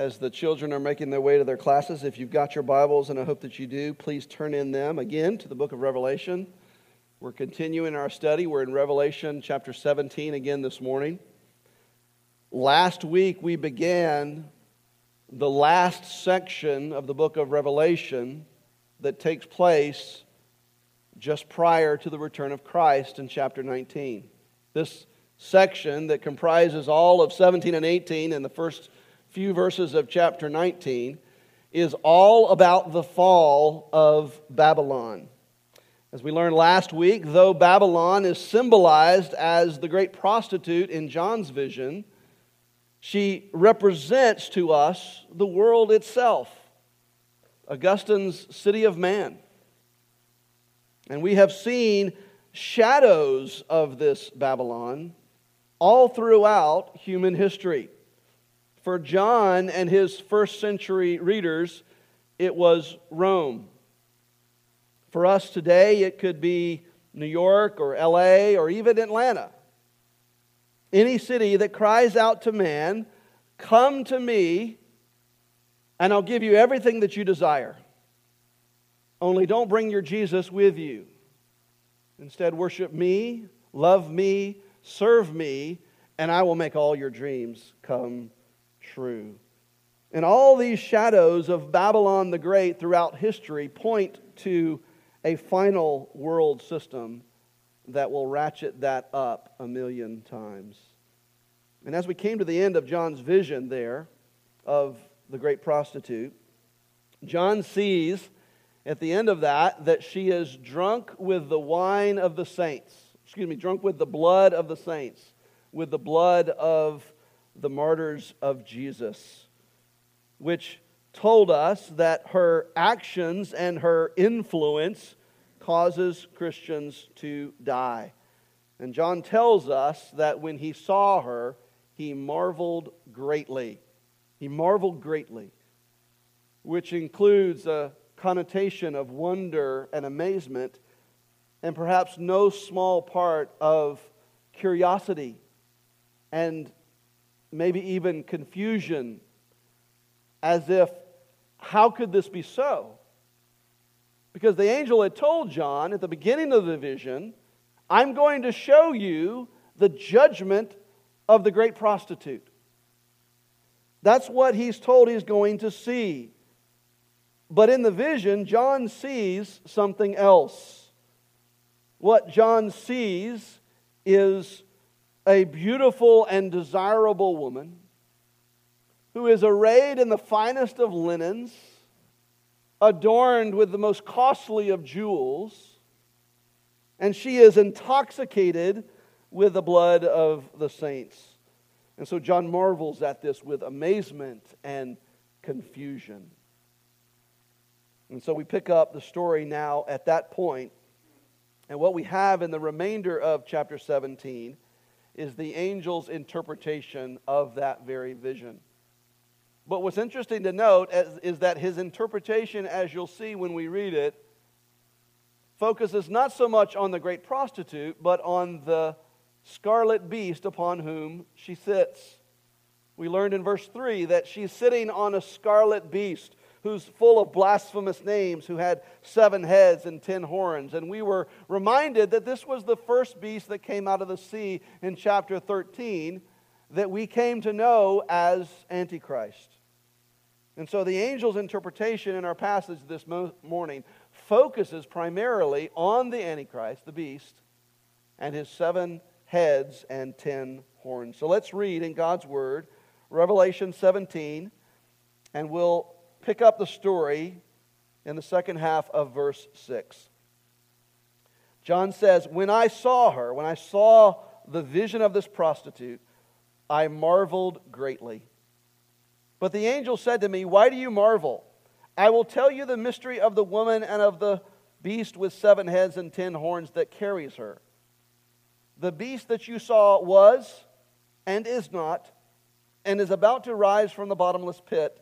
as the children are making their way to their classes. If you've got your Bibles, and I hope that you do, please turn in them again to the book of Revelation. We're continuing our study. We're in Revelation chapter 17 again this morning. Last week we began the last section of the book of Revelation that takes place just prior to the return of Christ in chapter 19. This section that comprises all of 17 and 18 and the first few verses of chapter 19 is all about the fall of Babylon. As we learned last week, though Babylon is symbolized as the great prostitute in John's vision, she represents to us the world itself, Augustine's city of man. And we have seen shadows of this Babylon all throughout human history. For John and his first century readers, it was Rome. For us today, it could be New York or LA or even Atlanta. Any city that cries out to man, Come to me, and I'll give you everything that you desire. Only don't bring your Jesus with you. Instead, worship me, love me, serve me, and I will make all your dreams come true. And all these shadows of Babylon the Great throughout history point to a final world system that will ratchet that up a million times. And as we came to the end of John's vision there of the great prostitute, John sees at the end of that that she is drunk with the wine of the saints. Excuse me, drunk with the blood of the saints, with the blood of the martyrs of Jesus, which told us that her actions and her influence causes Christians to die. And John tells us that when he saw her, he marveled greatly. He marveled greatly, which includes a connotation of wonder and amazement, and perhaps no small part of curiosity and maybe even confusion, as if, how could this be so? Because the angel had told John at the beginning of the vision, I'm going to show you the judgment of the great prostitute. That's what he's told he's going to see. But in the vision, John sees something else. What John sees is a beautiful and desirable woman who is arrayed in the finest of linens, adorned with the most costly of jewels, and she is intoxicated with the blood of the saints. And so John marvels at this with amazement and confusion. And so we pick up the story now at that point, and what we have in the remainder of chapter 17 is the angel's interpretation of that very vision. But what's interesting to note is, is, that his interpretation, as you'll see when we read it, focuses not so much on the great prostitute, but on the scarlet beast upon whom she sits. We learned in verse 3 that she's sitting on a scarlet beast who's full of blasphemous names, who had seven heads and ten horns. And we were reminded that this was the first beast that came out of the sea in chapter 13 that we came to know as Antichrist. And so the angel's interpretation in our passage this morning focuses primarily on the Antichrist, the beast, and his seven heads and ten horns. So let's read in God's Word, Revelation 17, and we'll pick up the story in the second half of verse 6. John says, When I saw her, when I saw the vision of this prostitute, I marveled greatly. But the angel said to me, Why do you marvel? I will tell you the mystery of the woman and of the beast with seven heads and ten horns that carries her. The beast that you saw was and is not, and is about to rise from the bottomless pit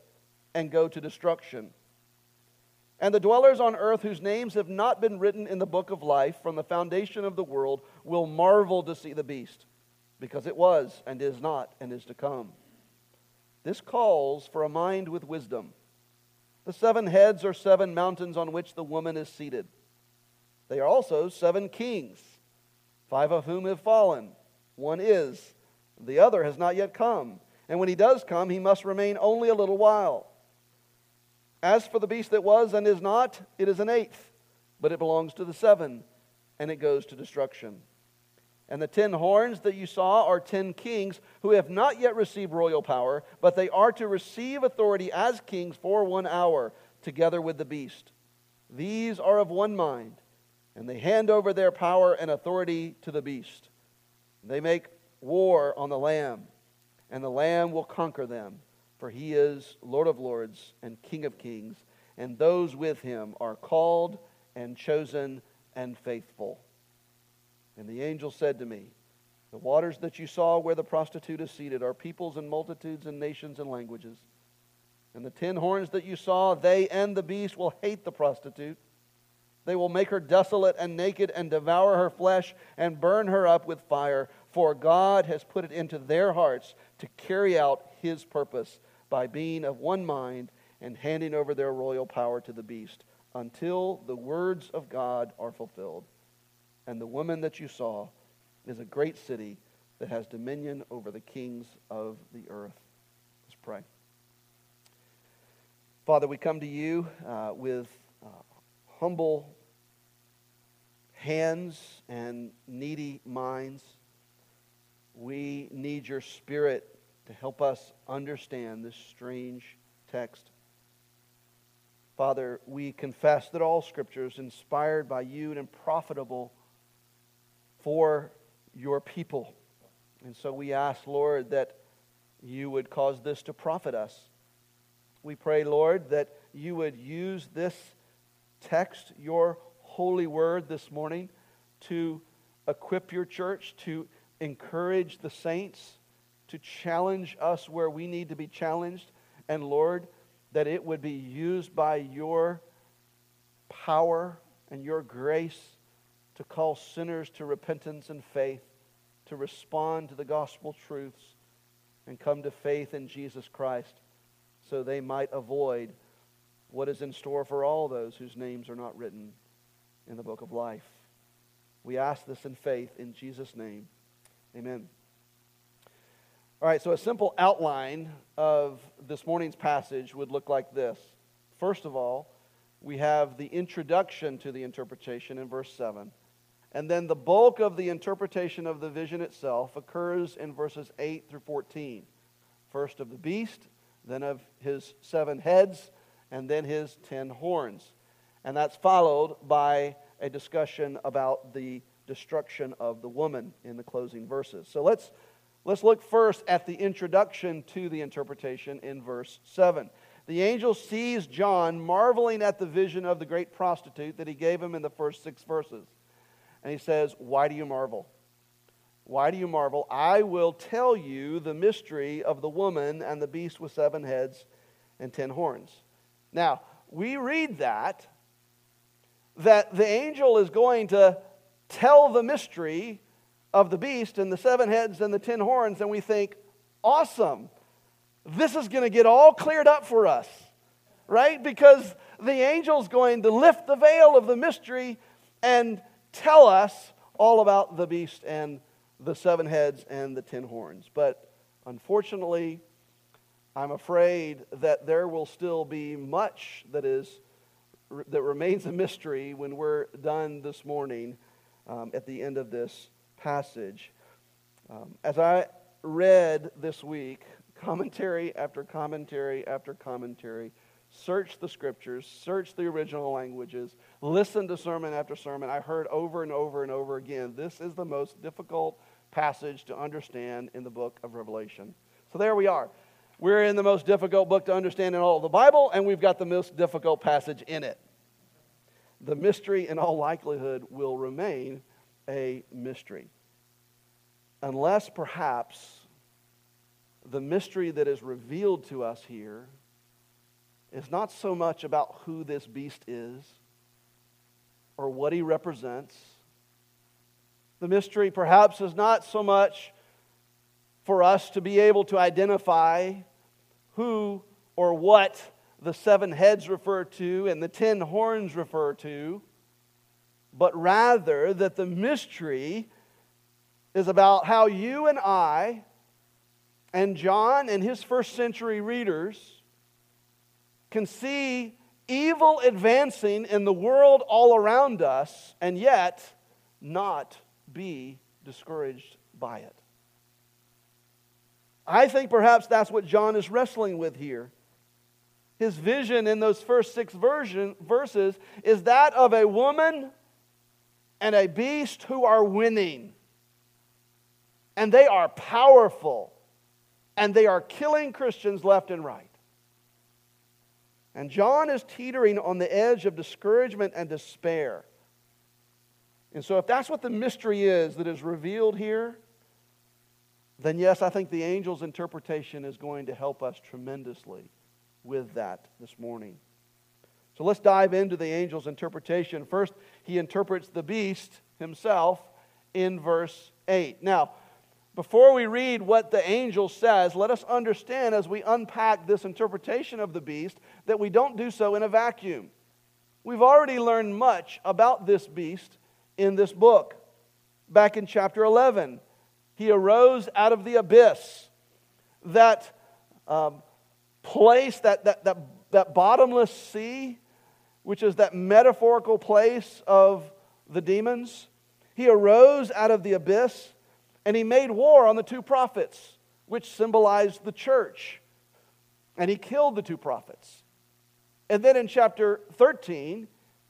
and go to destruction. And the dwellers on earth whose names have not been written in the book of life from the foundation of the world will marvel to see the beast, because it was and is not and is to come. This calls for a mind with wisdom. The seven heads are seven mountains on which the woman is seated. They are also seven kings, five of whom have fallen. One is, the other has not yet come. And when he does come, he must remain only a little while. As for the beast that was and is not, it is an eighth, but it belongs to the seven, and it goes to destruction. And the ten horns that you saw are ten kings who have not yet received royal power, but they are to receive authority as kings for one hour, together with the beast. These are of one mind, and they hand over their power and authority to the beast. They make war on the Lamb, and the Lamb will conquer them, for he is Lord of lords and King of kings, and those with him are called and chosen and faithful. And the angel said to me, The waters that you saw where the prostitute is seated are peoples and multitudes and nations and languages. And the ten horns that you saw, they and the beast will hate the prostitute. They will make her desolate and naked and devour her flesh and burn her up with fire. For God has put it into their hearts to carry out his purpose by being of one mind and handing over their royal power to the beast until the words of God are fulfilled. And the woman that you saw is a great city that has dominion over the kings of the earth. Let's pray. Father, we come to you uh, with uh, humble hands and needy minds. We need your spirit to help us understand this strange text. Father, we confess that all scripture is inspired by you and profitable for your people. And so we ask, Lord, that you would cause this to profit us. We pray, Lord, that you would use this text, your holy word this morning, to equip your church, to encourage the saints, to challenge us where we need to be challenged. And Lord, that it would be used by your power and your grace to call sinners to repentance and faith, to respond to the gospel truths, and come to faith in Jesus Christ so they might avoid what is in store for all those whose names are not written in the book of life. We ask this in faith in Jesus' name. Amen. All right, so a simple outline of this morning's passage would look like this. First of all, we have the introduction to the interpretation in verse 7. And then the bulk of the interpretation of the vision itself occurs in verses 8 through 14. First of the beast, then of his seven heads, and then his ten horns. And that's followed by a discussion about the destruction of the woman in the closing verses. So let's, let's look first at the introduction to the interpretation in verse 7. The angel sees John marveling at the vision of the great prostitute that he gave him in the first six verses. And he says, Why do you marvel? Why do you marvel? I will tell you the mystery of the woman and the beast with seven heads and ten horns. Now, we read that, that the angel is going to tell the mystery of the beast and the seven heads and the ten horns, and we think, awesome. This is going to get all cleared up for us, right? Because the angel's going to lift the veil of the mystery and tell us all about the beast and the seven heads and the ten horns. But unfortunately, I'm afraid that there will still be much that is that remains a mystery when we're done this morning um, at the end of this passage. Um, as I read this week, commentary after commentary after commentary, search the scriptures, search the original languages, listen to sermon after sermon. I heard over and over and over again this is the most difficult passage to understand in the book of Revelation. So there we are. We're in the most difficult book to understand in all of the Bible, and we've got the most difficult passage in it. The mystery, in all likelihood, will remain a mystery. Unless perhaps the mystery that is revealed to us here is not so much about who this beast is or what he represents. The mystery perhaps is not so much for us to be able to identify who or what the seven heads refer to and the ten horns refer to, but rather that the mystery is about how you and I and John and his first century readers can see evil advancing in the world all around us and yet not be discouraged by it. I think perhaps that's what John is wrestling with here. His vision in those first six version, verses is that of a woman and a beast who are winning. And they are powerful. And they are killing Christians left and right. And John is teetering on the edge of discouragement and despair. And so, if that's what the mystery is that is revealed here, then yes, I think the angel's interpretation is going to help us tremendously with that this morning. So let's dive into the angel's interpretation. First, he interprets the beast himself in verse 8. Now, before we read what the angel says, let us understand as we unpack this interpretation of the beast that we don't do so in a vacuum. We've already learned much about this beast in this book. Back in chapter 11, he arose out of the abyss. That um, place, that, that, that, that bottomless sea, which is that metaphorical place of the demons. He arose out of the abyss and he made war on the two prophets, which symbolized the church. And he killed the two prophets. And then in chapter 13,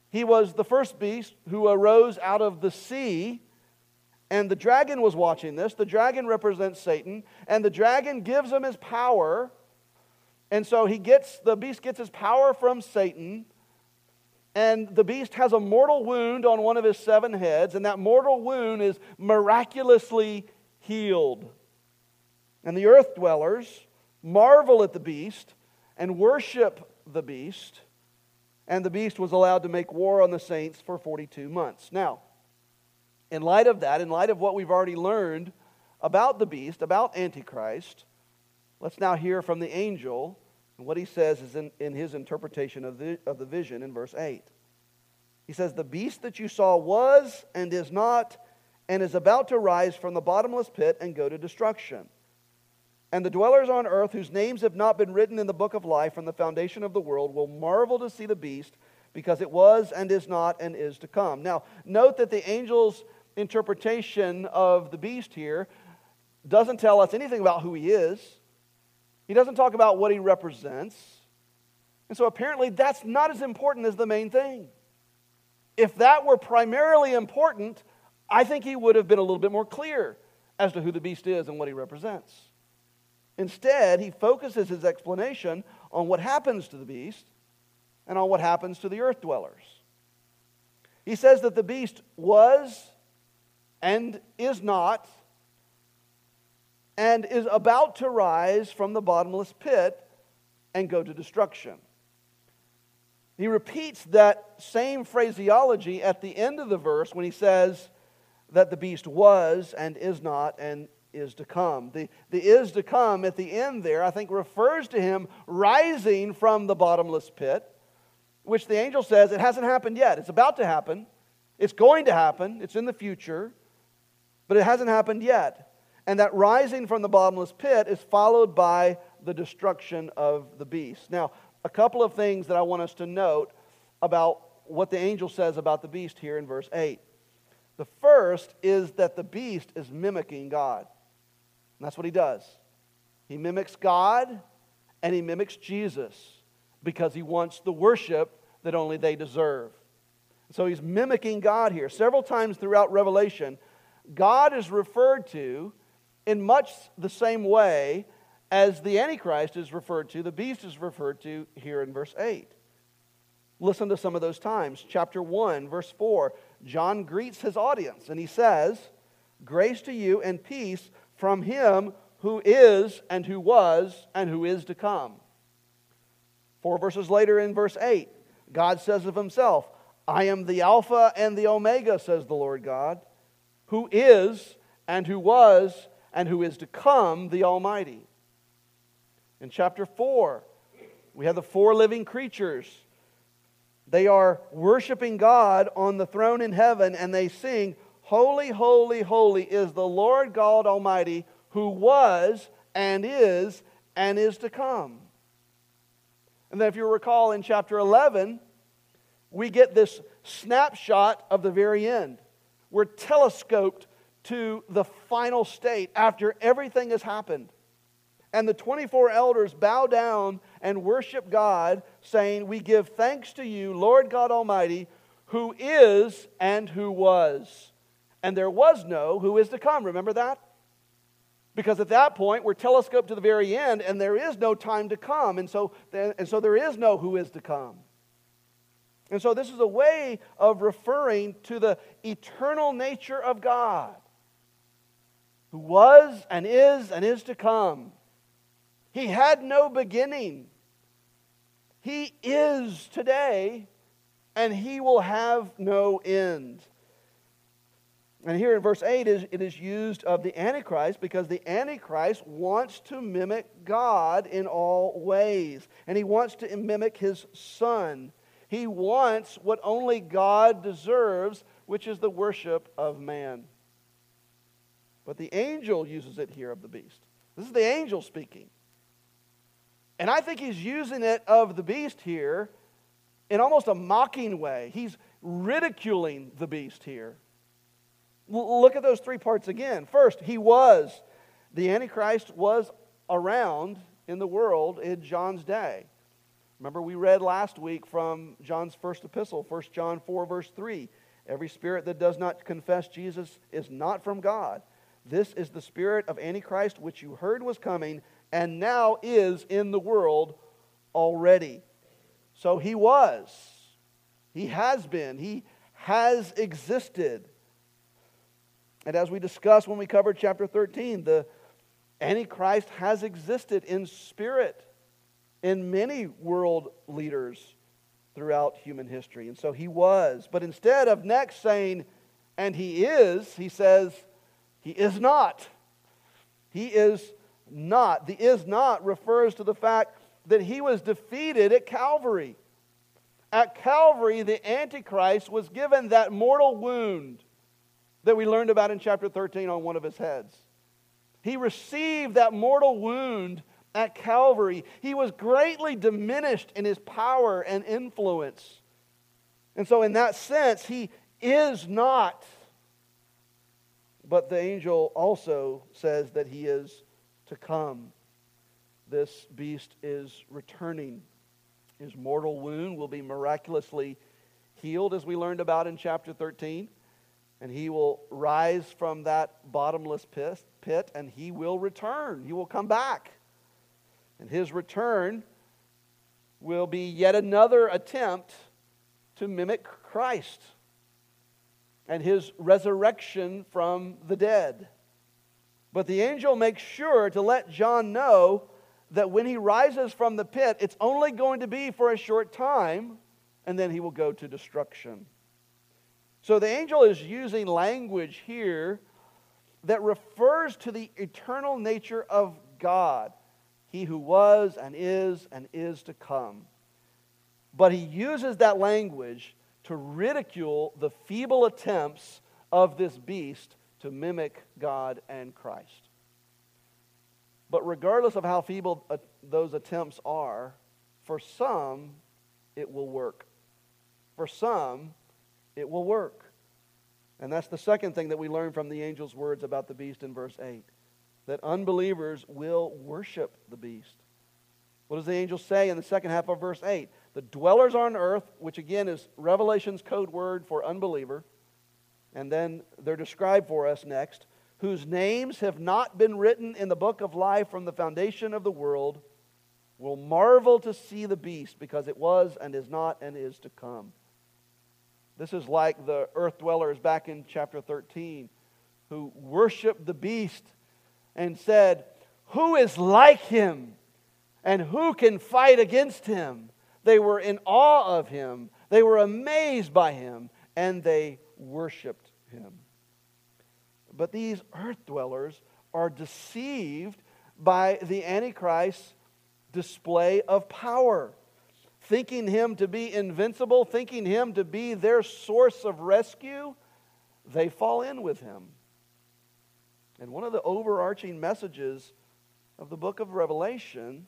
he was the first beast who arose out of the sea. And the dragon was watching this. The dragon represents Satan. And the dragon gives him his power. And so he gets, the beast gets his power from Satan. And the beast has a mortal wound on one of his seven heads, and that mortal wound is miraculously healed. And the earth dwellers marvel at the beast and worship the beast. And the beast was allowed to make war on the saints for 42 months. Now, in light of that, in light of what we've already learned about the beast, about Antichrist, let's now hear from the angel and what he says is in, in his interpretation of the, of the vision in verse 8. He says, The beast that you saw was and is not and is about to rise from the bottomless pit and go to destruction. And the dwellers on earth, whose names have not been written in the book of life from the foundation of the world, will marvel to see the beast, because it was and is not and is to come. Now, note that the angel's interpretation of the beast here doesn't tell us anything about who he is. He doesn't talk about what he represents. And so apparently that's not as important as the main thing. If that were primarily important, I think he would have been a little bit more clear as to who the beast is and what he represents. Instead, he focuses his explanation on what happens to the beast and on what happens to the earth dwellers. He says that the beast was and is not and is about to rise from the bottomless pit and go to destruction. He repeats that same phraseology at the end of the verse when he says that the beast was and is not and is to come. The, the is to come at the end there, I think, refers to him rising from the bottomless pit, which the angel says it hasn't happened yet. It's about to happen. It's going to happen. It's in the future, but it hasn't happened yet. And that rising from the bottomless pit is followed by the destruction of the beast. Now, a couple of things that I want us to note about what the angel says about the beast here in verse 8. The first is that the beast is mimicking God. And that's what he does. He mimics God and he mimics Jesus because he wants the worship that only they deserve. So he's mimicking God here. Several times throughout Revelation, God is referred to in much the same way as the Antichrist is referred to, the beast is referred to here in verse 8. Listen to some of those times. Chapter 1, verse 4, John greets his audience and he says, Grace to you and peace from him who is and who was and who is to come. Four verses later in verse 8, God says of himself, I am the Alpha and the Omega, says the Lord God, who is and who was and who is to come, the Almighty. In chapter 4, we have the four living creatures. They are worshiping God on the throne in heaven, and they sing, Holy, holy, holy is the Lord God Almighty, who was and is and is to come. And then, if you recall in chapter 11, we get this snapshot of the very end. We're telescoped to the final state after everything has happened. And the 24 elders bow down and worship God, saying, We give thanks to you, Lord God Almighty, who is and who was. And there was no who is to come. Remember that? Because at that point, we're telescoped to the very end, and there is no time to come. And so, and so there is no who is to come. And so, this is a way of referring to the eternal nature of God, who was and is and is to come. He had no beginning. He is today, and he will have no end. And here in verse 8, it is used of the Antichrist because the Antichrist wants to mimic God in all ways. And he wants to mimic his son. He wants what only God deserves, which is the worship of man. But the angel uses it here of the beast. This is the angel speaking. And I think he's using it of the beast here in almost a mocking way. He's ridiculing the beast here. Look at those three parts again. First, he was. The Antichrist was around in the world in John's day. Remember, we read last week from John's first epistle, 1 John 4, verse 3. Every spirit that does not confess Jesus is not from God. This is the spirit of Antichrist, which you heard was coming and now is in the world already. So he was. He has been. He has existed. And as we discussed when we covered chapter 13, the Antichrist has existed in spirit in many world leaders throughout human history. And so he was. But instead of next saying, and he is, he says, he is not. He is not. The is not refers to the fact that he was defeated at Calvary. At Calvary, the Antichrist was given that mortal wound that we learned about in chapter 13 on one of his heads. He received that mortal wound at Calvary. He was greatly diminished in his power and influence. And so, in that sense, he is not. But the angel also says that he is to come. This beast is returning. His mortal wound will be miraculously healed, as we learned about in chapter 13. And he will rise from that bottomless pit, pit and he will return. He will come back. And his return will be yet another attempt to mimic Christ and his resurrection from the dead. But the angel makes sure to let John know that when he rises from the pit, it's only going to be for a short time, and then he will go to destruction. So the angel is using language here that refers to the eternal nature of God, he who was and is and is to come. But he uses that language to ridicule the feeble attempts of this beast to mimic God and Christ. But regardless of how feeble uh, those attempts are, for some, it will work. For some, it will work. And that's the second thing that we learn from the angel's words about the beast in verse 8 that unbelievers will worship the beast. What does the angel say in the second half of verse 8? The dwellers on earth, which again is Revelation's code word for unbeliever, and then they're described for us next, whose names have not been written in the book of life from the foundation of the world, will marvel to see the beast because it was and is not and is to come. This is like the earth dwellers back in chapter 13 who worshiped the beast and said, Who is like him? And who can fight against him? They were in awe of him. They were amazed by him. And they worshiped him. But these earth dwellers are deceived by the Antichrist's display of power. Thinking him to be invincible, thinking him to be their source of rescue, they fall in with him. And one of the overarching messages of the book of Revelation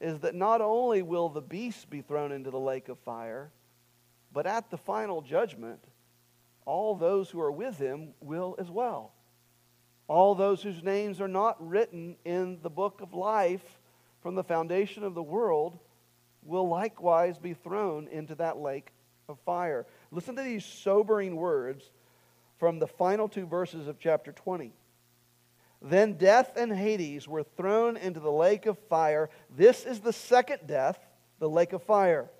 is that not only will the beast be thrown into the lake of fire, but at the final judgment, all those who are with him will as well. All those whose names are not written in the book of life from the foundation of the world will likewise be thrown into that lake of fire. Listen to these sobering words from the final two verses of chapter 20. Then death and Hades were thrown into the lake of fire. This is the second death, the lake of fire.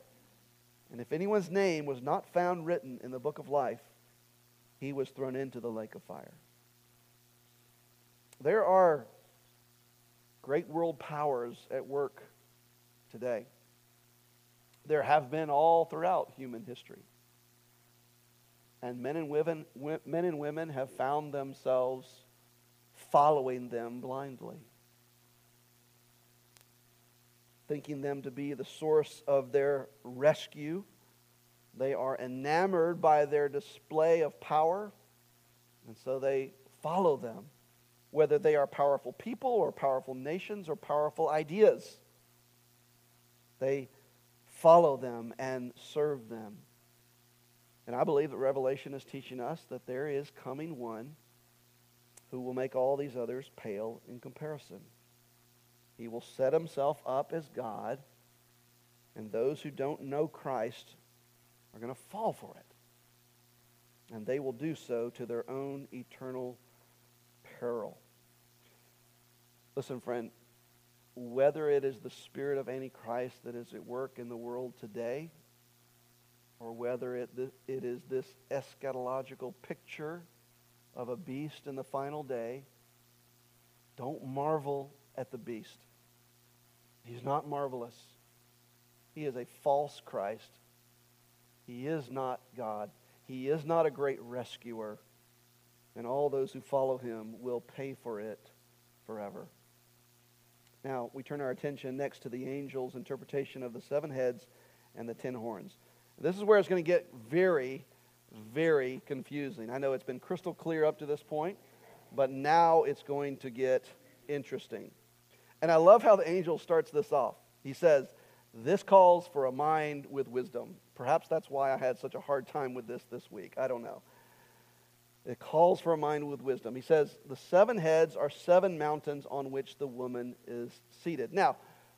And if anyone's name was not found written in the book of life, he was thrown into the lake of fire. There are great world powers at work today. There have been all throughout human history. And men and women, men and women have found themselves following them blindly, thinking them to be the source of their rescue. They are enamored by their display of power, and so they follow them whether they are powerful people or powerful nations or powerful ideas. They follow them and serve them. And I believe that Revelation is teaching us that there is coming one who will make all these others pale in comparison. He will set himself up as God, and those who don't know Christ are going to fall for it. And they will do so to their own eternal peril. Listen, friend, whether it is the spirit of Antichrist that is at work in the world today, or whether it, it is this eschatological picture of a beast in the final day, don't marvel at the beast. He's not marvelous. He is a false Christ. He is not God. He is not a great rescuer. And all those who follow him will pay for it forever. Now, we turn our attention next to the angel's interpretation of the seven heads and the ten horns. This is where it's going to get very, very confusing. I know it's been crystal clear up to this point, but now it's going to get interesting. And I love how the angel starts this off. He says, This calls for a mind with wisdom. Perhaps that's why I had such a hard time with this this week. I don't know. It calls for a mind with wisdom. He says, The seven heads are seven mountains on which the woman is seated. Now,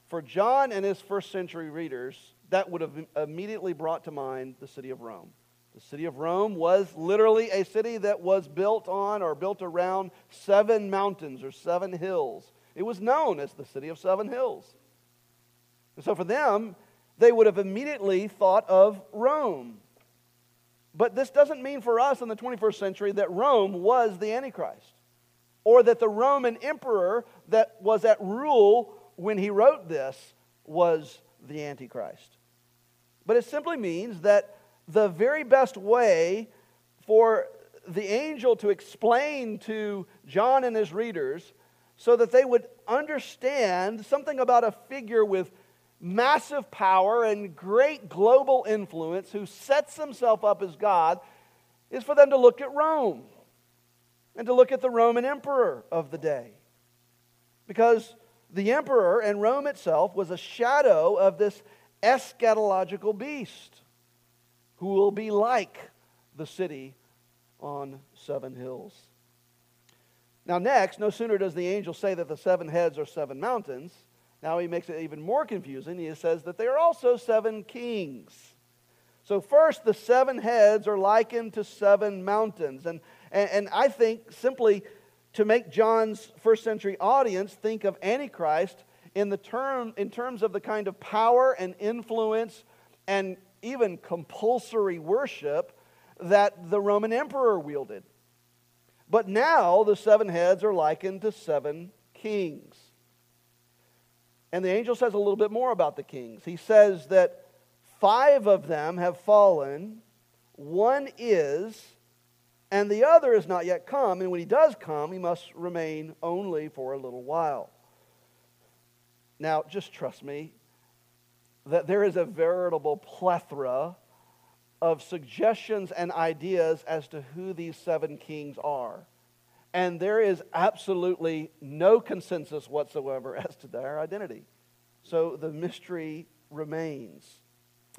for John and his first century readers, that would have immediately brought to mind the city of Rome. The city of Rome was literally a city that was built on or built around seven mountains or seven hills. It was known as the city of seven hills. And so for them, they would have immediately thought of Rome. But this doesn't mean for us in the 21st century that Rome was the Antichrist or that the Roman emperor that was at rule when he wrote this was the Antichrist. But it simply means that the very best way for the angel to explain to John and his readers so that they would understand something about a figure with massive power and great global influence who sets himself up as God is for them to look at Rome and to look at the Roman emperor of the day. Because the emperor and Rome itself was a shadow of this eschatological beast who will be like the city on seven hills. Now, next, no sooner does the angel say that the seven heads are seven mountains now he makes it even more confusing. He says that they are also seven kings. So, first, the seven heads are likened to seven mountains. And, and, and I think simply to make John's first century audience think of Antichrist in, the term, in terms of the kind of power and influence and even compulsory worship that the Roman emperor wielded. But now the seven heads are likened to seven kings. And the angel says a little bit more about the kings. He says that five of them have fallen, one is, and the other is not yet come. And when he does come, he must remain only for a little while. Now, just trust me that there is a veritable plethora of suggestions and ideas as to who these seven kings are. And there is absolutely no consensus whatsoever as to their identity. So the mystery remains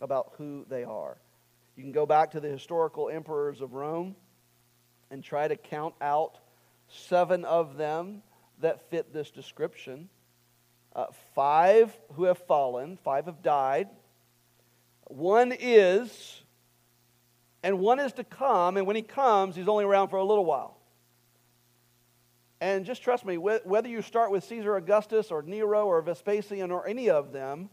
about who they are. You can go back to the historical emperors of Rome and try to count out seven of them that fit this description. Uh, five who have fallen, five have died. One is, and one is to come, and when he comes, he's only around for a little while. And just trust me, whether you start with Caesar Augustus or Nero or Vespasian or any of them,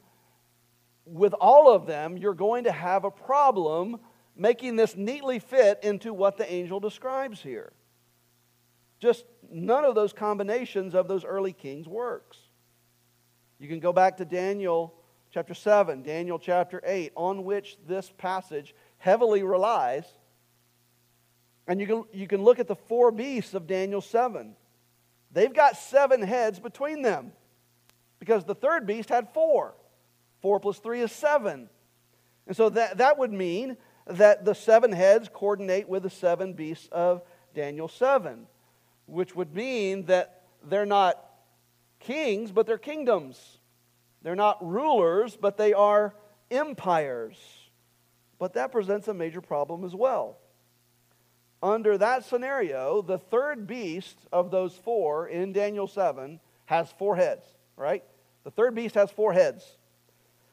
with all of them, you're going to have a problem making this neatly fit into what the angel describes here. Just none of those combinations of those early kings works. You can go back to Daniel chapter 7, Daniel chapter 8, on which this passage heavily relies. And you can, you can look at the four beasts of Daniel 7. They've got seven heads between them because the third beast had four. Four plus three is seven. And so that, that would mean that the seven heads coordinate with the seven beasts of Daniel 7, which would mean that they're not kings, but they're kingdoms. They're not rulers, but they are empires. But that presents a major problem as well. Under that scenario, the third beast of those four in Daniel 7 has four heads, right? The third beast has four heads.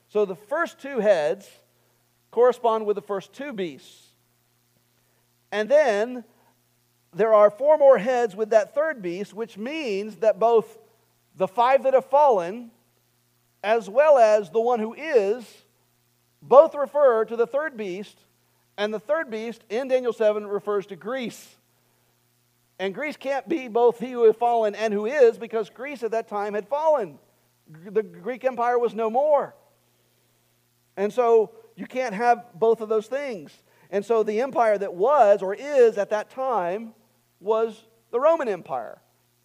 So the first two heads correspond with the first two beasts. And then there are four more heads with that third beast, which means that both the five that have fallen, as well as the one who is, both refer to the third beast. And the third beast in Daniel 7 refers to Greece. And Greece can't be both he who has fallen and who is because Greece at that time had fallen. The Greek Empire was no more. And so you can't have both of those things. And so the empire that was or is at that time was the Roman Empire.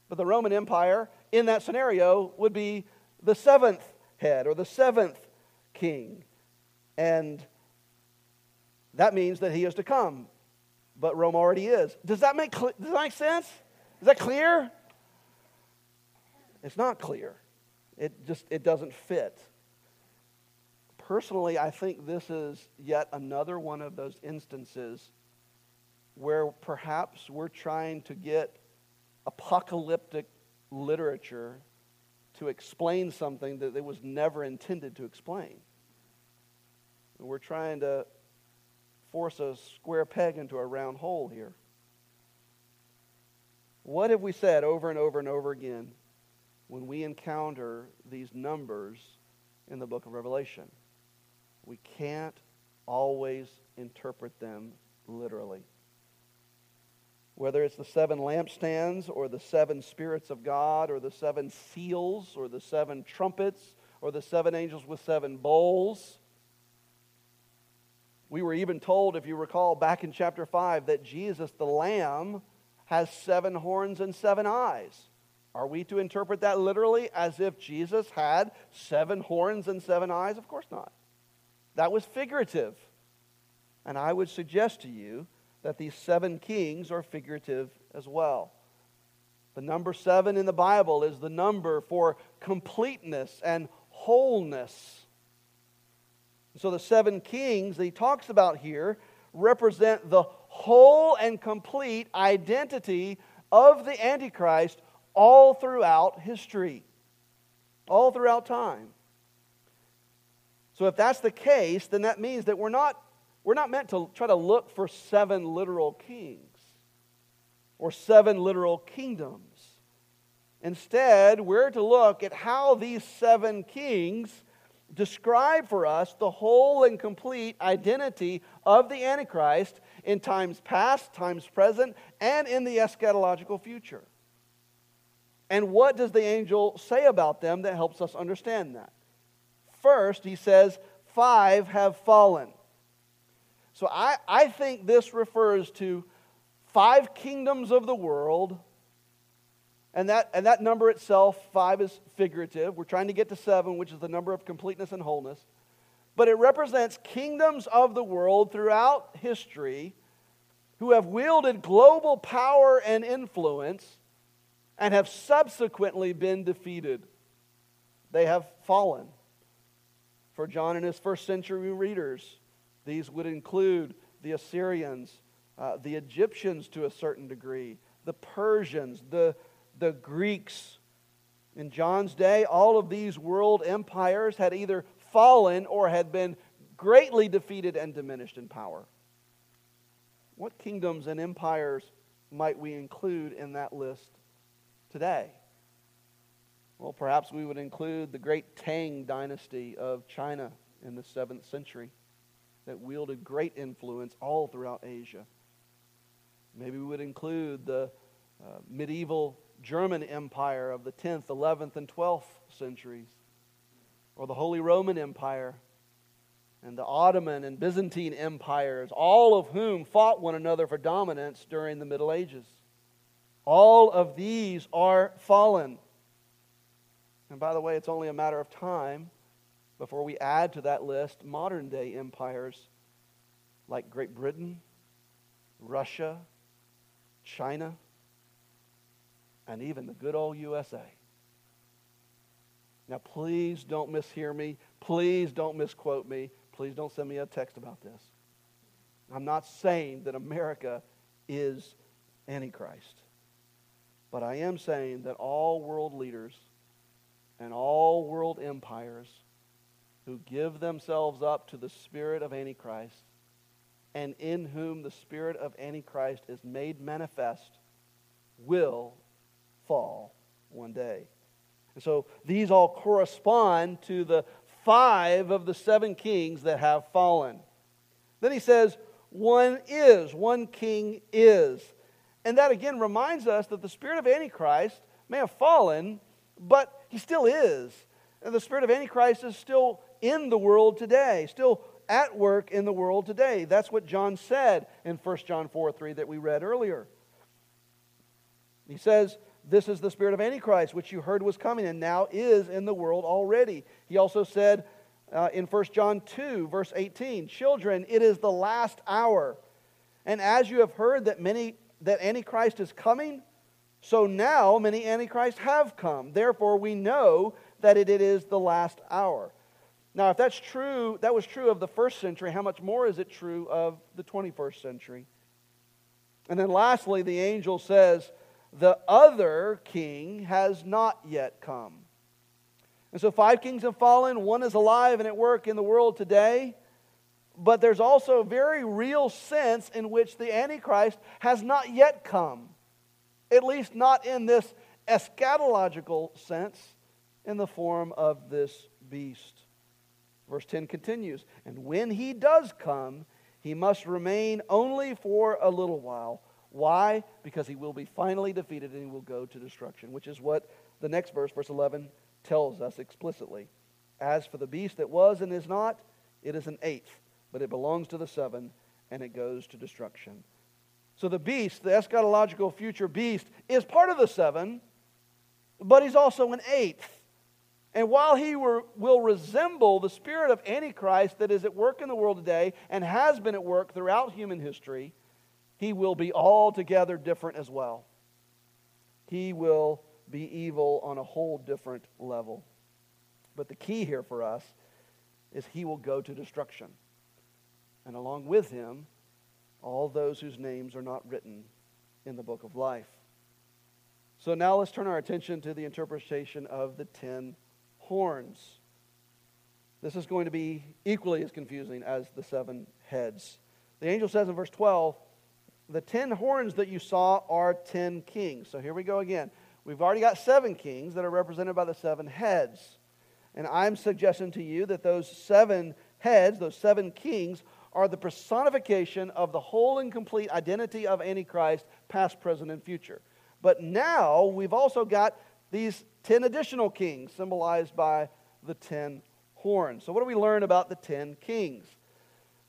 But the Roman Empire in that scenario would be the seventh head or the seventh king. And that means that he is to come. But Rome already is. Does that make, does that make sense? Is that clear? It's not clear. It just it doesn't fit personally, I think this is yet another one of those instances where perhaps we're trying to get apocalyptic literature to explain something that it was never intended to explain. We're trying to force a square peg into a round hole here. What have we said over and over and over again when we encounter these numbers in the book of Revelation? we can't always interpret them literally. Whether it's the seven lampstands or the seven spirits of God or the seven seals or the seven trumpets or the seven angels with seven bowls. We were even told, if you recall, back in chapter 5, that Jesus, the Lamb, has seven horns and seven eyes. Are we to interpret that literally as if Jesus had seven horns and seven eyes? Of course not. That was figurative. And I would suggest to you that these seven kings are figurative as well. The number seven in the Bible is the number for completeness and wholeness. So the seven kings that he talks about here represent the whole and complete identity of the Antichrist all throughout history, all throughout time. So if that's the case, then that means that we're not, we're not meant to try to look for seven literal kings or seven literal kingdoms. Instead, we're to look at how these seven kings describe for us the whole and complete identity of the Antichrist in times past, times present, and in the eschatological future. And what does the angel say about them that helps us understand that? First, he says, five have fallen. So I, I think this refers to five kingdoms of the world And that, and that number itself, five, is figurative. We're trying to get to seven, which is the number of completeness and wholeness. But it represents kingdoms of the world throughout history who have wielded global power and influence and have subsequently been defeated. They have fallen. For John and his first century readers, these would include the Assyrians, uh, the Egyptians to a certain degree, the Persians, the, the Greeks. In John's day, all of these world empires had either fallen or had been greatly defeated and diminished in power. What kingdoms and empires might we include in that list today? Well, perhaps we would include the great Tang dynasty of China in the 7th century that wielded great influence all throughout Asia. Maybe we would include the uh, medieval German Empire of the 10th, 11th, and 12th centuries, or the Holy Roman Empire and the Ottoman and Byzantine empires, all of whom fought one another for dominance during the Middle Ages. All of these are fallen. And by the way, it's only a matter of time before we add to that list modern day empires like Great Britain, Russia, China, and even the good old USA. Now, please don't mishear me. Please don't misquote me. Please don't send me a text about this. I'm not saying that America is Antichrist. But I am saying that all world leaders and all world empires who give themselves up to the spirit of Antichrist and in whom the spirit of Antichrist is made manifest will fall one day. And so these all correspond to the five of the seven kings that have fallen. Then he says, one is, one king is. And that again reminds us that the spirit of Antichrist may have fallen, but he still is. And the spirit of Antichrist is still in the world today, still at work in the world today. That's what John said in 1 John 4 3 that we read earlier. He says, This is the spirit of Antichrist, which you heard was coming and now is in the world already. He also said uh, in 1 John 2, verse 18, Children, it is the last hour. And as you have heard that many that Antichrist is coming, so now many Antichrists have come. Therefore, we know that it is the last hour. Now, if that's true, that was true of the first century, how much more is it true of the 21st century? And then lastly, the angel says, the other king has not yet come. And so five kings have fallen, one is alive and at work in the world today. But there's also a very real sense in which the Antichrist has not yet come, at least not in this eschatological sense, in the form of this beast. Verse 10 continues And when he does come, he must remain only for a little while. Why? Because he will be finally defeated and he will go to destruction, which is what the next verse, verse 11, tells us explicitly. As for the beast that was and is not, it is an eighth, but it belongs to the seven and it goes to destruction. So the beast, the eschatological future beast, is part of the seven, but he's also an eighth. And while he were, will resemble the spirit of Antichrist that is at work in the world today and has been at work throughout human history, he will be altogether different as well. He will be evil on a whole different level. But the key here for us is he will go to destruction. And along with him, all those whose names are not written in the book of life. So now let's turn our attention to the interpretation of the ten horns. This is going to be equally as confusing as the seven heads. The angel says in verse 12, the ten horns that you saw are ten kings. So here we go again. We've already got seven kings that are represented by the seven heads. And I'm suggesting to you that those seven heads, those seven kings, are the personification of the whole and complete identity of Antichrist, past, present, and future. But now we've also got these ten additional kings, symbolized by the ten horns. So, what do we learn about the ten kings?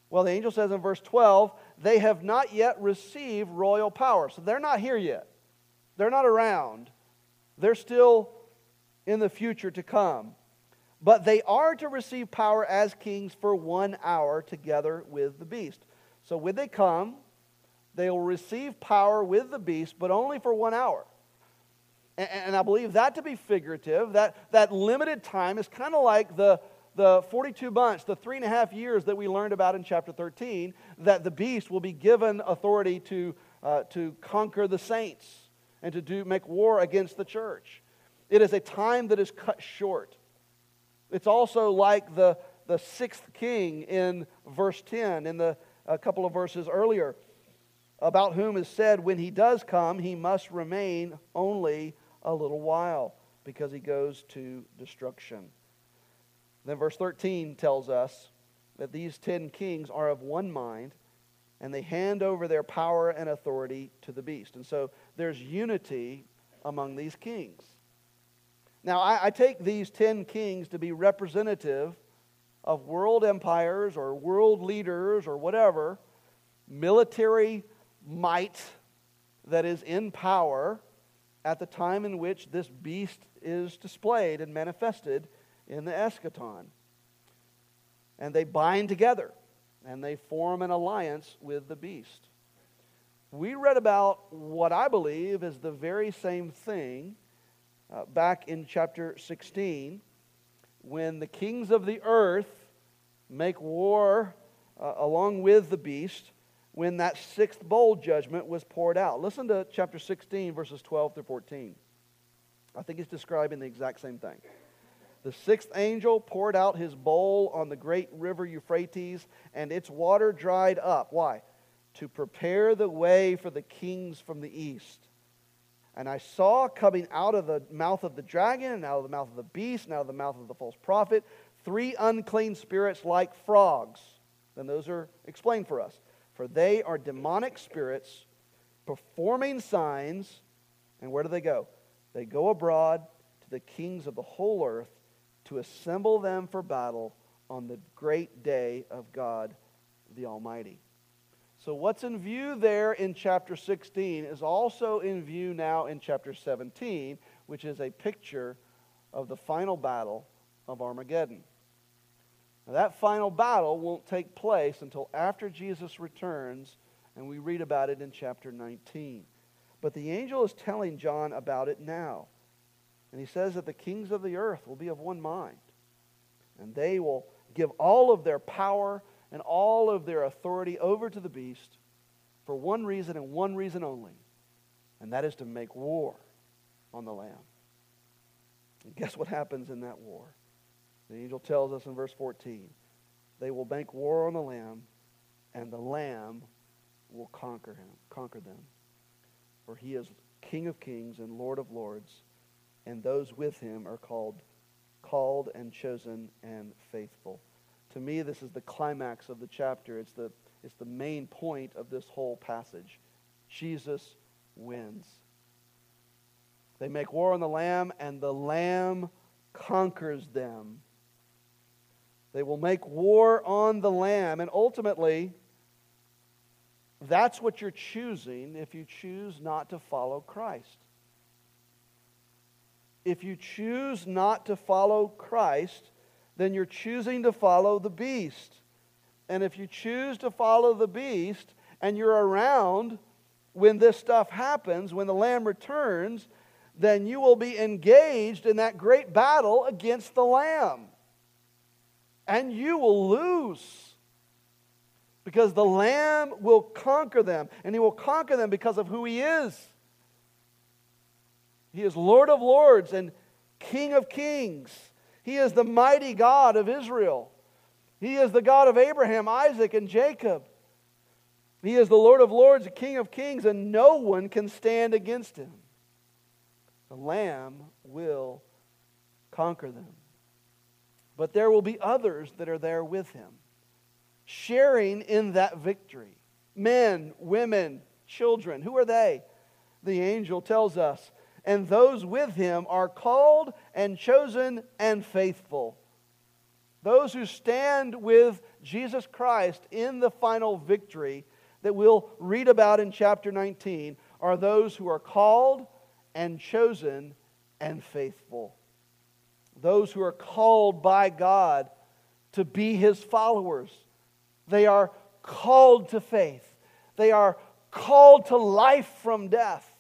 Well, the angel says in verse 12, they have not yet received royal power. So they're not here yet. They're not around. They're still in the future to come. But they are to receive power as kings for one hour together with the beast. So when they come, they will receive power with the beast, but only for one hour. And, I believe that to be figurative. That, that limited time is kind of like the, the 42 months, the three and a half years that we learned about in chapter 13, that the beast will be given authority to, uh, to conquer the saints and to do, make war against the church. It is a time that is cut short. It's also like the, the sixth king in verse 10, in the a couple of verses earlier, about whom is said, When he does come, he must remain only a little while, because he goes to destruction. Then verse 13 tells us that these ten kings are of one mind, and they hand over their power and authority to the beast. And so there's unity among these kings. Now, I, I, take these ten kings to be representative of world empires or world leaders or whatever, military might that is in power at the time in which this beast is displayed and manifested in the eschaton. And they bind together and they form an alliance with the beast. We read about what I believe is the very same thing uh, back in chapter 16 when the kings of the earth make war uh, along with the beast when that sixth bowl judgment was poured out. Listen to chapter 16, verses 12 through 14. I think it's describing the exact same thing. The sixth angel poured out his bowl on the great river Euphrates, and its water dried up. Why? To prepare the way for the kings from the east. And I saw coming out of the mouth of the dragon, and out of the mouth of the beast, and out of the mouth of the false prophet, three unclean spirits like frogs. Then those are explained for us. For they are demonic spirits performing signs. And where do they go? They go abroad to the kings of the whole earth to assemble them for battle on the great day of God the Almighty. So, what's in view there in chapter 16 is also in view now in chapter 17, which is a picture of the final battle of Armageddon. Now, that final battle won't take place until after Jesus returns, and we read about it in chapter 19. But the angel is telling John about it now. And he says that the kings of the earth will be of one mind, and they will give all of their power and all of their authority over to the beast for one reason and one reason only, and that is to make war on the Lamb. And guess what happens in that war? The angel tells us in verse 14 they will bank war on the Lamb, and the Lamb will conquer him, conquer them. For he is King of kings and Lord of lords, and those with him are called called and chosen and faithful. To me, this is the climax of the chapter. It's the, it's the main point of this whole passage. Jesus wins. They make war on the Lamb, and the Lamb conquers them. They will make war on the Lamb, and ultimately, that's what you're choosing if you choose not to follow Christ. If you choose not to follow Christ, then you're choosing to follow the beast. And if you choose to follow the beast and you're around when this stuff happens, when the Lamb returns, then you will be engaged in that great battle against the Lamb. And you will lose. Because the Lamb will conquer them. And He will conquer them because of who He is. He is Lord of lords and King of kings. He is the mighty God of Israel. He is the God of Abraham, Isaac, and Jacob. He is the Lord of lords, the King of kings, and no one can stand against him. The Lamb will conquer them. But there will be others that are there with him, sharing in that victory. Men, women, children. Who are they? The angel tells us and those with him are called and chosen and faithful. Those who stand with Jesus Christ in the final victory that we'll read about in chapter 19 are those who are called and chosen and faithful. Those who are called by God to be his followers. They are called to faith. They are called to life from death.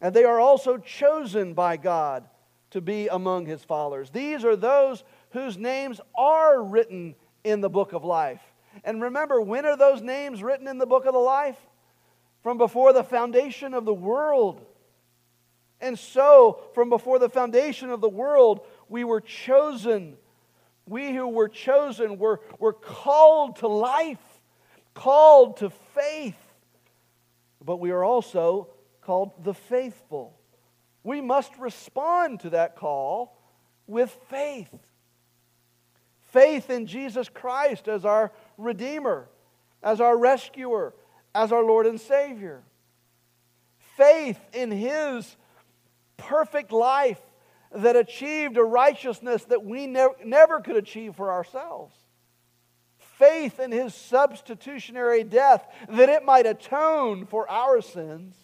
And they are also chosen by God to be among his followers. These are those whose names are written in the book of life. And remember, when are those names written in the book of the life? From before the foundation of the world. And so, from before the foundation of the world, we were chosen. We who were chosen were, were called to life, called to faith. But we are also called the faithful. We must respond to that call with faith. Faith in Jesus Christ as our Redeemer, as our rescuer, as our Lord and Savior. Faith in His perfect life that achieved a righteousness that we ne- never could achieve for ourselves. Faith in His substitutionary death that it might atone for our sins.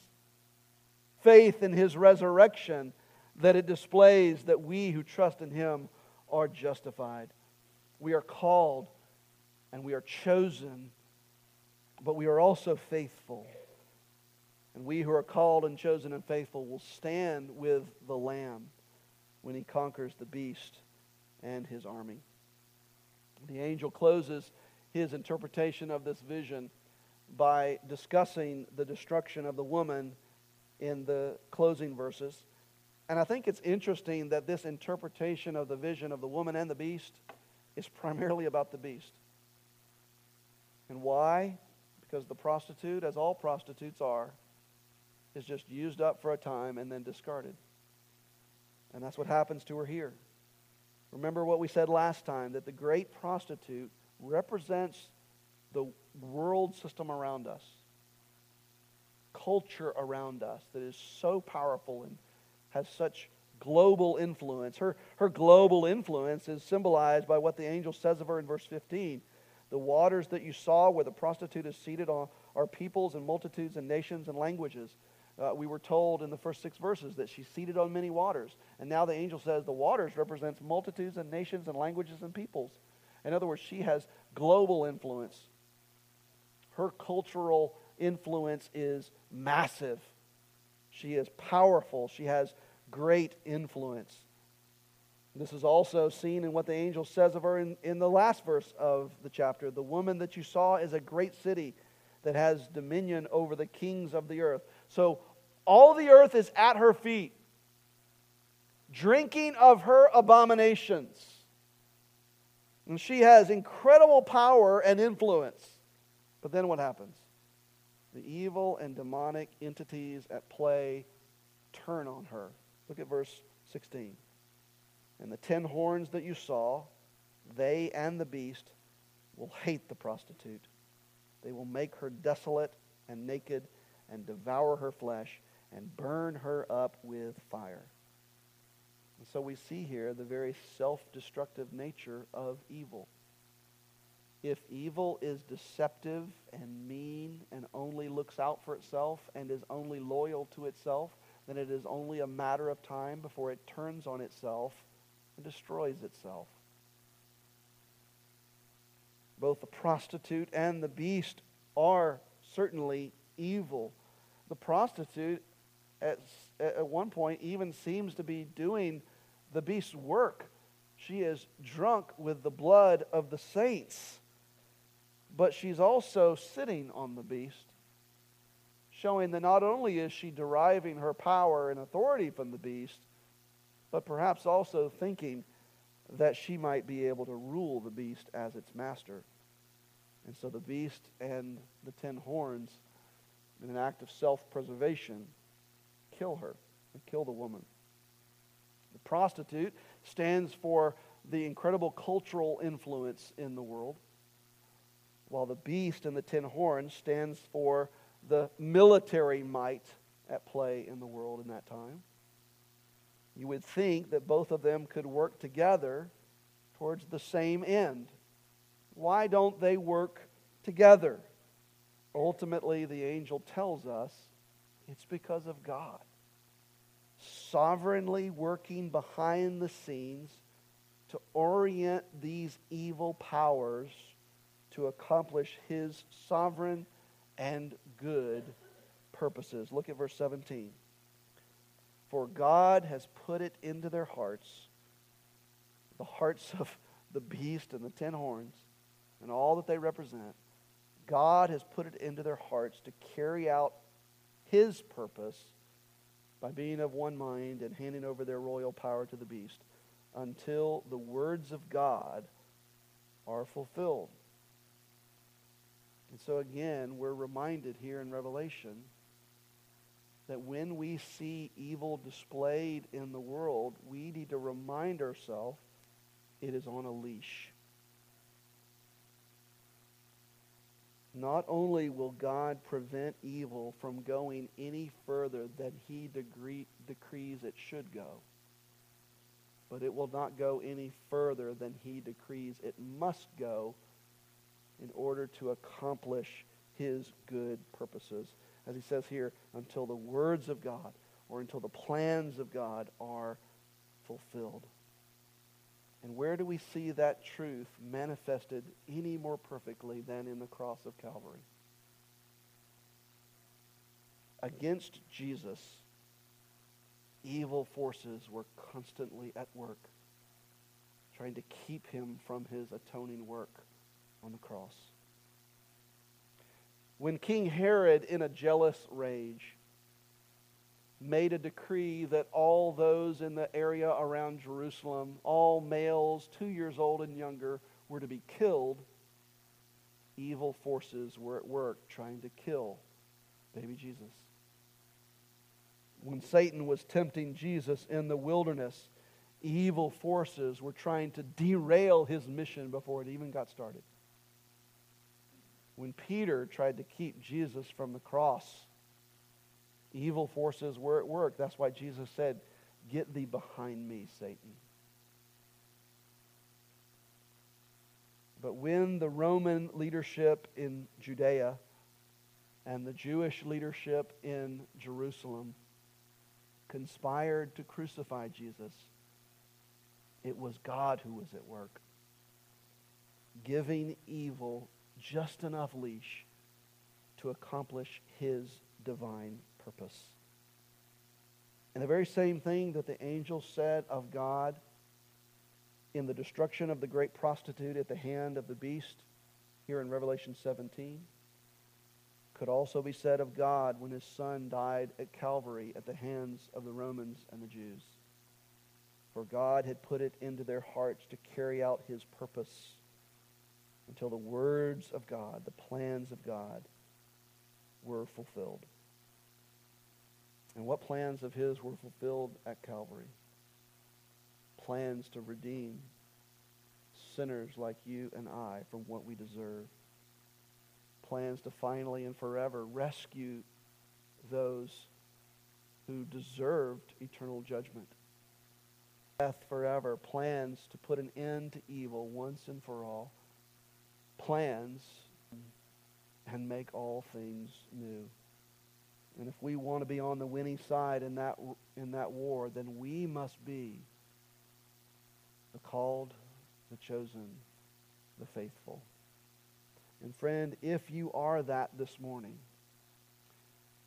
Faith in His resurrection that it displays that we who trust in Him are justified. We are called and we are chosen, but we are also faithful. And we who are called and chosen and faithful will stand with the Lamb when he conquers the beast and his army. The angel closes his interpretation of this vision by discussing the destruction of the woman in the closing verses. And I think it's interesting that this interpretation of the vision of the woman and the beast is primarily about the beast. And why? Because the prostitute, as all prostitutes are, is just used up for a time and then discarded. And that's what happens to her here. Remember what we said last time that the great prostitute represents the world system around us, culture around us that is so powerful and has such global influence. Her, her global influence is symbolized by what the angel says of her in verse 15. The waters that you saw where the prostitute is seated on are peoples and multitudes and nations and languages. Uh, we were told in the first six verses that she's seated on many waters. And now the angel says the waters represents multitudes and nations and languages and peoples. In other words, she has global influence. Her cultural influence is massive. She is powerful. She has great influence. This is also seen in what the angel says of her in, in the last verse of the chapter. The woman that you saw is a great city that has dominion over the kings of the earth. So all the earth is at her feet, drinking of her abominations. And she has incredible power and influence. But then what happens? The evil and demonic entities at play turn on her. Look at verse 16. And the ten horns that you saw, they and the beast will hate the prostitute. They will make her desolate and naked and devour her flesh and burn her up with fire. And so we see here the very self destructive nature of evil. If evil is deceptive and mean and only looks out for itself and is only loyal to itself, then it is only a matter of time before it turns on itself and destroys itself. Both the prostitute and the beast are certainly evil. The prostitute, at, at one point, even seems to be doing the beast's work. She is drunk with the blood of the saints, but she's also sitting on the beast showing that not only is she deriving her power and authority from the beast, but perhaps also thinking that she might be able to rule the beast as its master. And so the beast and the ten horns, in an act of self preservation, kill her and kill the woman. The prostitute stands for the incredible cultural influence in the world, while the beast and the ten horns stands for the military might at play in the world in that time. You would think that both of them could work together towards the same end. Why don't they work together? Ultimately, the angel tells us it's because of God. sovereignly working behind the scenes to orient these evil powers to accomplish his sovereign and good purposes. Look at verse 17. For God has put it into their hearts, the hearts of the beast and the ten horns, and all that they represent. God has put it into their hearts to carry out his purpose by being of one mind and handing over their royal power to the beast until the words of God are fulfilled. And so, again, we're reminded here in Revelation that when we see evil displayed in the world, we need to remind ourselves it is on a leash. Not only will God prevent evil from going any further than he degree, decrees it should go, but it will not go any further than he decrees it must go in order to accomplish his good purposes. As he says here, until the words of God or until the plans of God are fulfilled. And where do we see that truth manifested any more perfectly than in the cross of Calvary? Against Jesus, evil forces were constantly at work, trying to keep him from his atoning work on the cross. When King Herod, in a jealous rage, made a decree that all those in the area around Jerusalem, all males two years old and younger, were to be killed, evil forces were at work trying to kill baby Jesus. When Satan was tempting Jesus in the wilderness, evil forces were trying to derail his mission before it even got started. When Peter tried to keep Jesus from the cross, evil forces were at work. That's why Jesus said, Get thee behind me, Satan. But when the Roman leadership in Judea and the Jewish leadership in Jerusalem conspired to crucify Jesus, it was God who was at work, giving evil just enough leash to accomplish his divine purpose. And the very same thing that the angel said of God in the destruction of the great prostitute at the hand of the beast here in Revelation 17 could also be said of God when his son died at Calvary at the hands of the Romans and the Jews. For God had put it into their hearts to carry out his purpose until the words of God, the plans of God, were fulfilled. And what plans of his were fulfilled at Calvary? Plans to redeem sinners like you and I from what we deserve. Plans to finally and forever rescue those who deserved eternal judgment. Death forever. Plans to put an end to evil once and for all. Plans and make all things new. And if we want to be on the winning side in that, in that war, then we must be the called, the chosen, the faithful. And friend, if you are that this morning,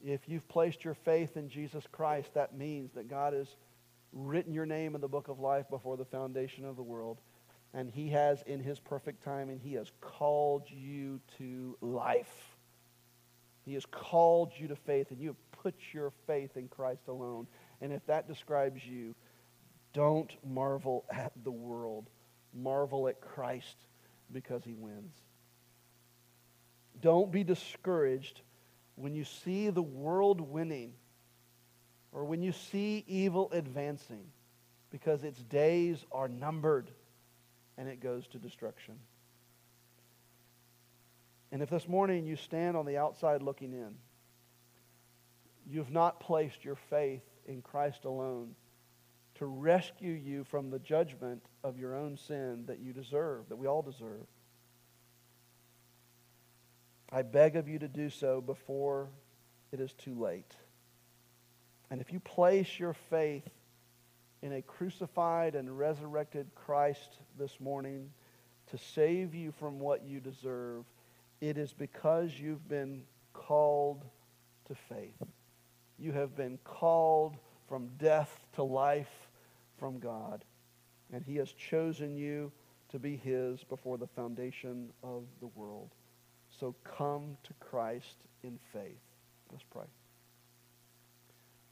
if you've placed your faith in Jesus Christ, that means that God has written your name in the book of life before the foundation of the world. And he has, in his perfect time, and he has called you to life. He has called you to faith, and you have put your faith in Christ alone. And if that describes you, don't marvel at the world. Marvel at Christ because he wins. Don't be discouraged when you see the world winning or when you see evil advancing because its days are numbered and it goes to destruction. And if this morning you stand on the outside looking in, you've not placed your faith in Christ alone to rescue you from the judgment of your own sin that you deserve, that we all deserve. I beg of you to do so before it is too late. And if you place your faith in a crucified and resurrected Christ this morning to save you from what you deserve, it is because you've been called to faith. You have been called from death to life from God. And he has chosen you to be his before the foundation of the world. So come to Christ in faith. Let's pray.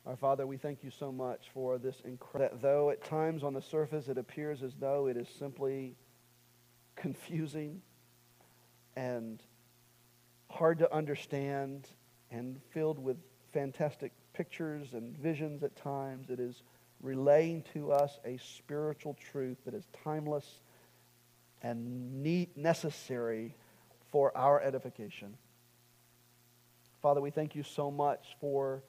Our Father, we thank you so much for this incredible, that though at times on the surface it appears as though it is simply confusing and hard to understand and filled with fantastic pictures and visions at times, it is relaying to us a spiritual truth that is timeless and need, necessary for our edification. Father, we thank you so much for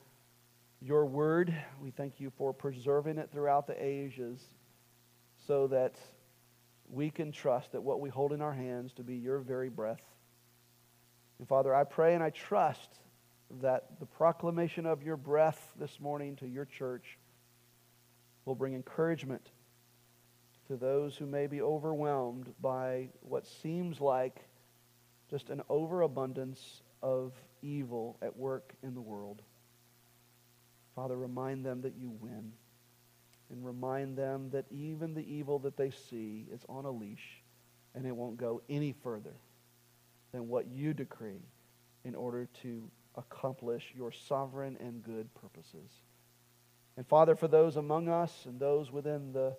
your word. We thank you for preserving it throughout the ages so that we can trust that what we hold in our hands to be your very breath. And Father, I pray and I trust that the proclamation of your breath this morning to your church will bring encouragement to those who may be overwhelmed by what seems like just an overabundance of evil at work in the world. Father, remind them that you win. And remind them that even the evil that they see is on a leash and it won't go any further than what you decree in order to accomplish your sovereign and good purposes. And Father, for those among us and those within the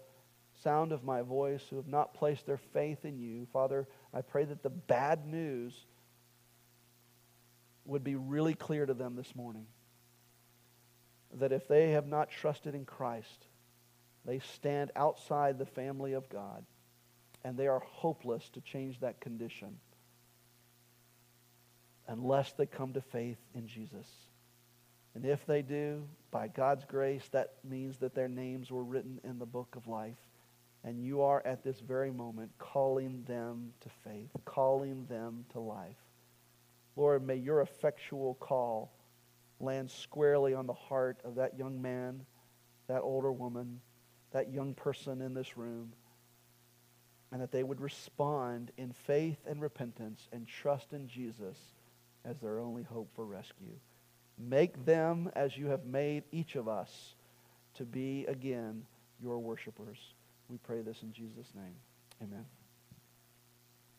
sound of my voice who have not placed their faith in you, Father, I pray that the bad news would be really clear to them this morning. That if they have not trusted in Christ, they stand outside the family of God and they are hopeless to change that condition unless they come to faith in Jesus. And if they do, by God's grace, that means that their names were written in the book of life. And you are at this very moment calling them to faith, calling them to life. Lord, may your effectual call land squarely on the heart of that young man, that older woman, that young person in this room, and that they would respond in faith and repentance and trust in Jesus as their only hope for rescue. Make them as you have made each of us to be again your worshipers. We pray this in Jesus' name. Amen.